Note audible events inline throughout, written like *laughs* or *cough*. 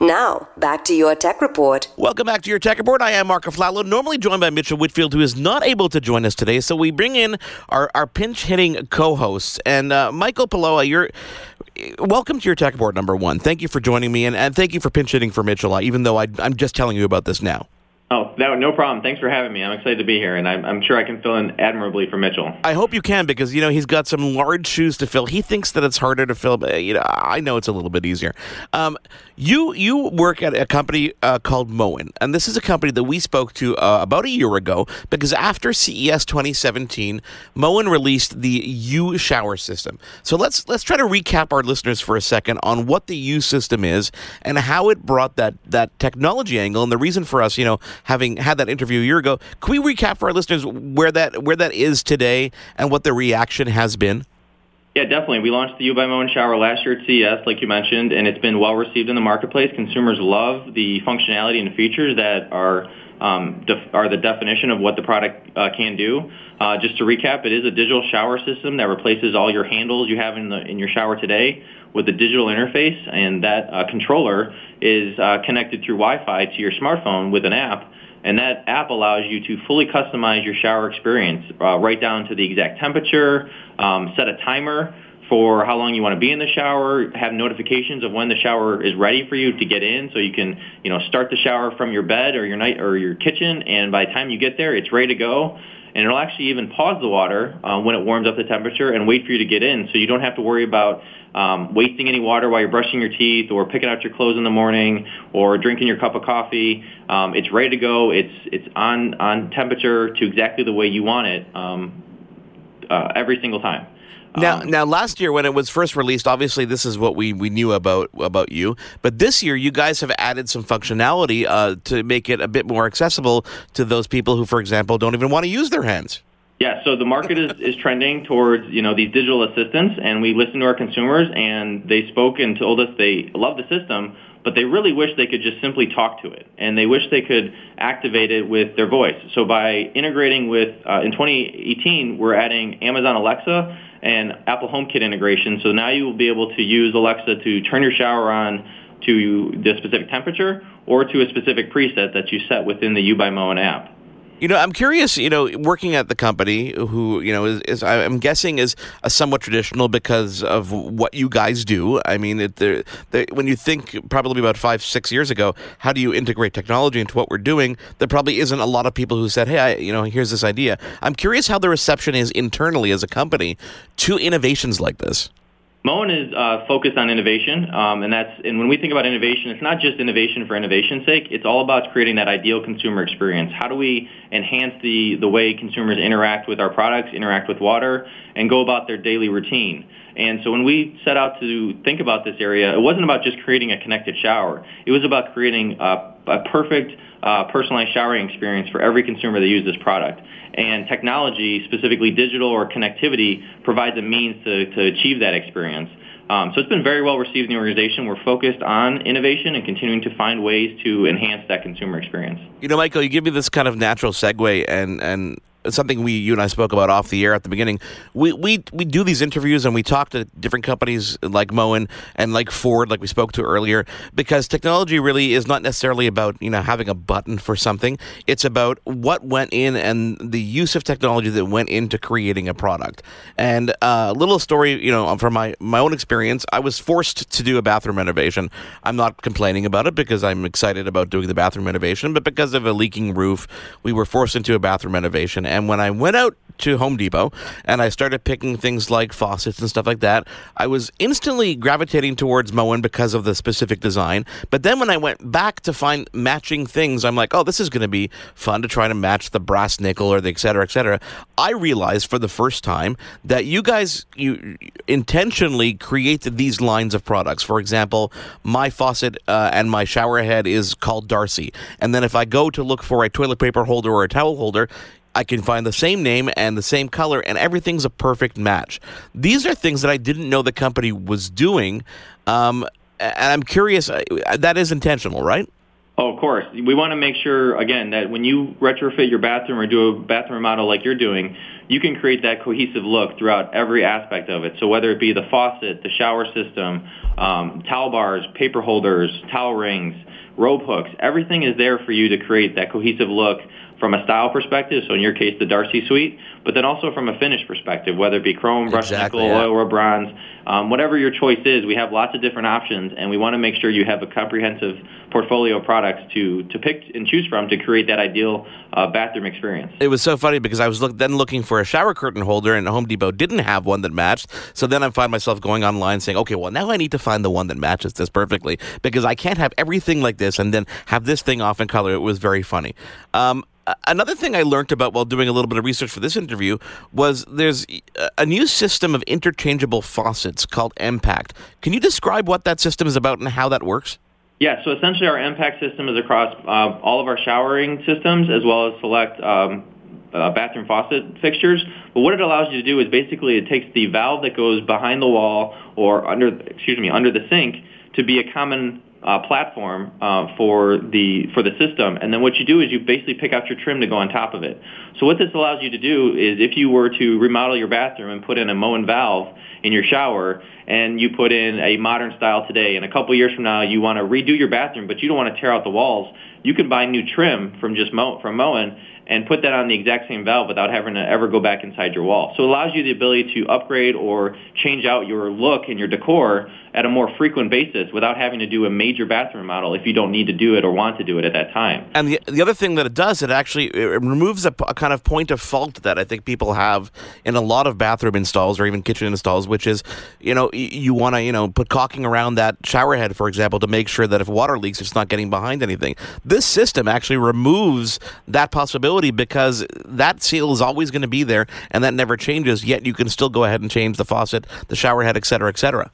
Now, back to your tech report. Welcome back to your Tech Report. I am Marco Flallow, normally joined by Mitchell Whitfield, who is not able to join us today. So we bring in our, our pinch hitting co hosts. And uh, Michael Pelosi, you're welcome to your Tech Report number one. Thank you for joining me, and, and thank you for pinch hitting for Mitchell, even though I, I'm just telling you about this now. Oh, no, no problem. Thanks for having me. I'm excited to be here, and I'm, I'm, sure I can fill in admirably for Mitchell. I hope you can because you know he's got some large shoes to fill. He thinks that it's harder to fill, but you know I know it's a little bit easier. Um, you you work at a company uh, called Moen, and this is a company that we spoke to uh, about a year ago because after CES 2017, Moen released the U shower system. So let's let's try to recap our listeners for a second on what the U system is and how it brought that that technology angle and the reason for us, you know having had that interview a year ago. Can we recap for our listeners where that where that is today and what the reaction has been? Yeah, definitely. We launched the U by shower last year at CES, like you mentioned, and it's been well received in the marketplace. Consumers love the functionality and features that are um, def- are the definition of what the product uh, can do. Uh, just to recap, it is a digital shower system that replaces all your handles you have in the in your shower today with a digital interface, and that uh, controller is uh, connected through Wi-Fi to your smartphone with an app and that app allows you to fully customize your shower experience, uh, right down to the exact temperature, um, set a timer for how long you want to be in the shower, have notifications of when the shower is ready for you to get in, so you can, you know, start the shower from your bed or your night or your kitchen, and by the time you get there, it's ready to go and it'll actually even pause the water uh, when it warms up the temperature and wait for you to get in so you don't have to worry about um, wasting any water while you're brushing your teeth or picking out your clothes in the morning or drinking your cup of coffee. Um, it's ready to go. It's it's on on temperature to exactly the way you want it um, uh, every single time. Now, um, now, last year when it was first released, obviously this is what we, we knew about about you. But this year, you guys have added some functionality uh, to make it a bit more accessible to those people who, for example, don't even want to use their hands. Yeah, so the market is, is trending towards you know these digital assistants, and we listened to our consumers, and they spoke and told us they love the system, but they really wish they could just simply talk to it, and they wish they could activate it with their voice. So by integrating with uh, in 2018, we're adding Amazon Alexa and Apple HomeKit integration. So now you will be able to use Alexa to turn your shower on to the specific temperature or to a specific preset that you set within the U by Moen app. You know, I'm curious. You know, working at the company, who you know is, is I'm guessing is somewhat traditional because of what you guys do. I mean, it, they're, they're, when you think probably about five, six years ago, how do you integrate technology into what we're doing? There probably isn't a lot of people who said, "Hey, I, you know, here's this idea." I'm curious how the reception is internally as a company to innovations like this. Moen is uh, focused on innovation, um, and that's and when we think about innovation, it's not just innovation for innovation's sake. It's all about creating that ideal consumer experience. How do we enhance the the way consumers interact with our products, interact with water, and go about their daily routine? And so when we set out to think about this area, it wasn't about just creating a connected shower. It was about creating a, a perfect uh, personalized showering experience for every consumer that uses this product. And technology, specifically digital or connectivity, provides a means to, to achieve that experience. Um, so it's been very well received in the organization. We're focused on innovation and continuing to find ways to enhance that consumer experience. You know, Michael, you give me this kind of natural segue, and and something we you and I spoke about off the air at the beginning. We we we do these interviews and we talk to different companies like Moen and like Ford, like we spoke to earlier, because technology really is not necessarily about you know having a button for something. It's about what went in and the use of technology that went into creating a product. And a uh, little story, you know, from my my own experience, I was forced to do a bathroom renovation. I'm not complaining about it because I'm excited about doing the bathroom renovation, but because of a leaking roof, we were forced into a bathroom renovation And when I went out to Home Depot and I started picking things like faucets and stuff like that, I was instantly gravitating towards Moen because of the specific design. But then when I went back to find matching things, I'm like, oh, this is going to be fun to try to match the brass nickel or the et cetera, et cetera. I realized for the first time that you guys you intentionally created these lines of products. For example, my faucet uh, and my shower head is called Darcy. And then if I go to look for a toilet paper holder or a towel holder, I can find the same name and the same color, and everything's a perfect match. These are things that I didn't know the company was doing. Um, and I'm curious, uh, that is intentional, right? Oh, of course. We want to make sure, again, that when you retrofit your bathroom or do a bathroom remodel like you're doing, you can create that cohesive look throughout every aspect of it. So whether it be the faucet, the shower system, um, towel bars, paper holders, towel rings, rope hooks, everything is there for you to create that cohesive look from a style perspective, so in your case, the Darcy suite, but then also from a finish perspective, whether it be chrome, brushed Exactly, nickel, yeah. oil, or bronze, um, whatever your choice is, we have lots of different options, and we want to make sure you have a comprehensive portfolio of products to, to pick and choose from to create that ideal uh, bathroom experience. It was so funny because I was look, then looking for a shower curtain holder, and Home Depot didn't have one that matched. So then I find myself going online saying, okay, well, now I need to find the one that matches this perfectly because I can't have everything like this and then have this thing off in color. It was very funny. Um, Another thing I learned about while doing a little bit of research for this interview was there's a- a new system of interchangeable faucets called M-PACT. Can you describe what that system is about and how that works? Yeah, so essentially our M-PACT system is across uh, all of our showering systems as well as select um, uh, bathroom faucet fixtures. But what it allows you to do is basically it takes the valve that goes behind the wall or under, excuse me, under the sink to be a common uh, platform uh, for the for the system, and then what you do is you basically pick out your trim to go on top of it. So what this allows you to do is if you were to remodel your bathroom and put in a Moen valve in your shower, and you put in a modern style today, and a couple years from now you want to redo your bathroom, but you don't want to tear out the walls, you can buy new trim from just Mo- from Moen and put that on the exact same valve without having to ever go back inside your wall. So it allows you the ability to upgrade or change out your look and your decor at a more frequent basis without having to do a major bathroom model if you don't need to do it or want to do it at that time. And the, the other thing that it does, it actually it removes a kind of point of fault that I think people have in a lot of bathroom installs or even kitchen installs, which is, you know, you want to, you know, put caulking around that shower head, for example, to make sure that if water leaks, it's not getting behind anything. This system actually removes that possibility because that seal is always going to be there and that never changes, yet you can still go ahead and change the faucet, the shower head, et cetera, et cetera.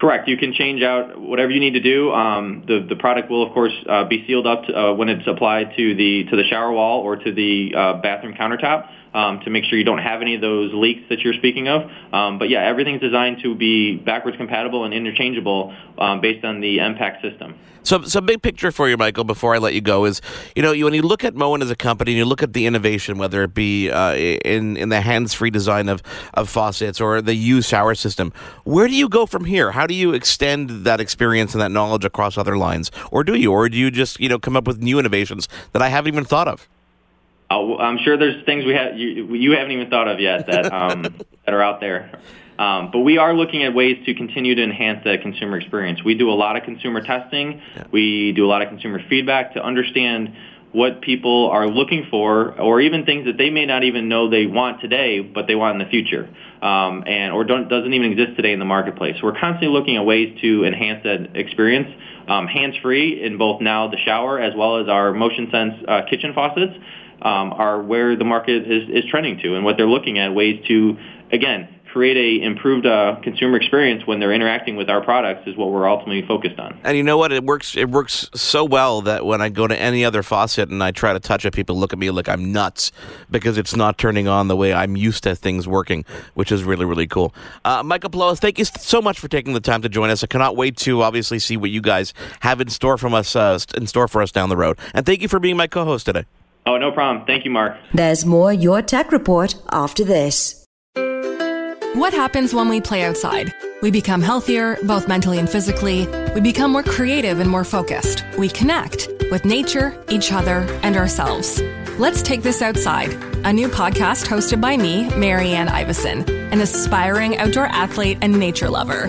Correct. You can change out whatever you need to do. Um, the the product will of course uh, be sealed up to, uh, when it's applied to the to the shower wall or to the uh, bathroom countertop um, to make sure you don't have any of those leaks that you're speaking of. Um, but yeah, everything's designed to be backwards compatible and interchangeable um, based on the M-PACT system. So, so big picture for you, Michael. Before I let you go, is you know when you look at Moen as a company, and you look at the innovation, whether it be uh, in in the hands-free design of of faucets or the U shower system, where do you go from here? How do you extend that experience and that knowledge across other lines, or do you, or do you just you know come up with new innovations that I haven't even thought of? Uh, I'm sure there's things we have you, you haven't even thought of yet that um, *laughs* that are out there. Um, but we are looking at ways to continue to enhance that consumer experience. We do a lot of consumer testing. We do a lot of consumer feedback to understand what people are looking for, or even things that they may not even know they want today, but they want in the future, um, and or don't, doesn't even exist today in the marketplace. We're constantly looking at ways to enhance that experience, um, hands-free in both now the shower as well as our motion sense uh, kitchen faucets um, are where the market is, is trending to, and what they're looking at ways to again create a improved uh, consumer experience when they're interacting with our products is what we're ultimately focused on. And you know what? It works. It works so well that when I go to any other faucet and I try to touch it, people look at me like I'm nuts because it's not turning on the way I'm used to things working, which is really really cool. Uh, Michael Pelosi, thank you so much for taking the time to join us. I cannot wait to obviously see what you guys have in store from us uh, in store for us down the road. And thank you for being my co-host today. Oh, no problem. Thank you, Mark. There's more Your Tech Report after this. What happens when we play outside? We become healthier, both mentally and physically. We become more creative and more focused. We connect with nature, each other, and ourselves. Let's Take This Outside, a new podcast hosted by me, Marianne Iveson, an aspiring outdoor athlete and nature lover.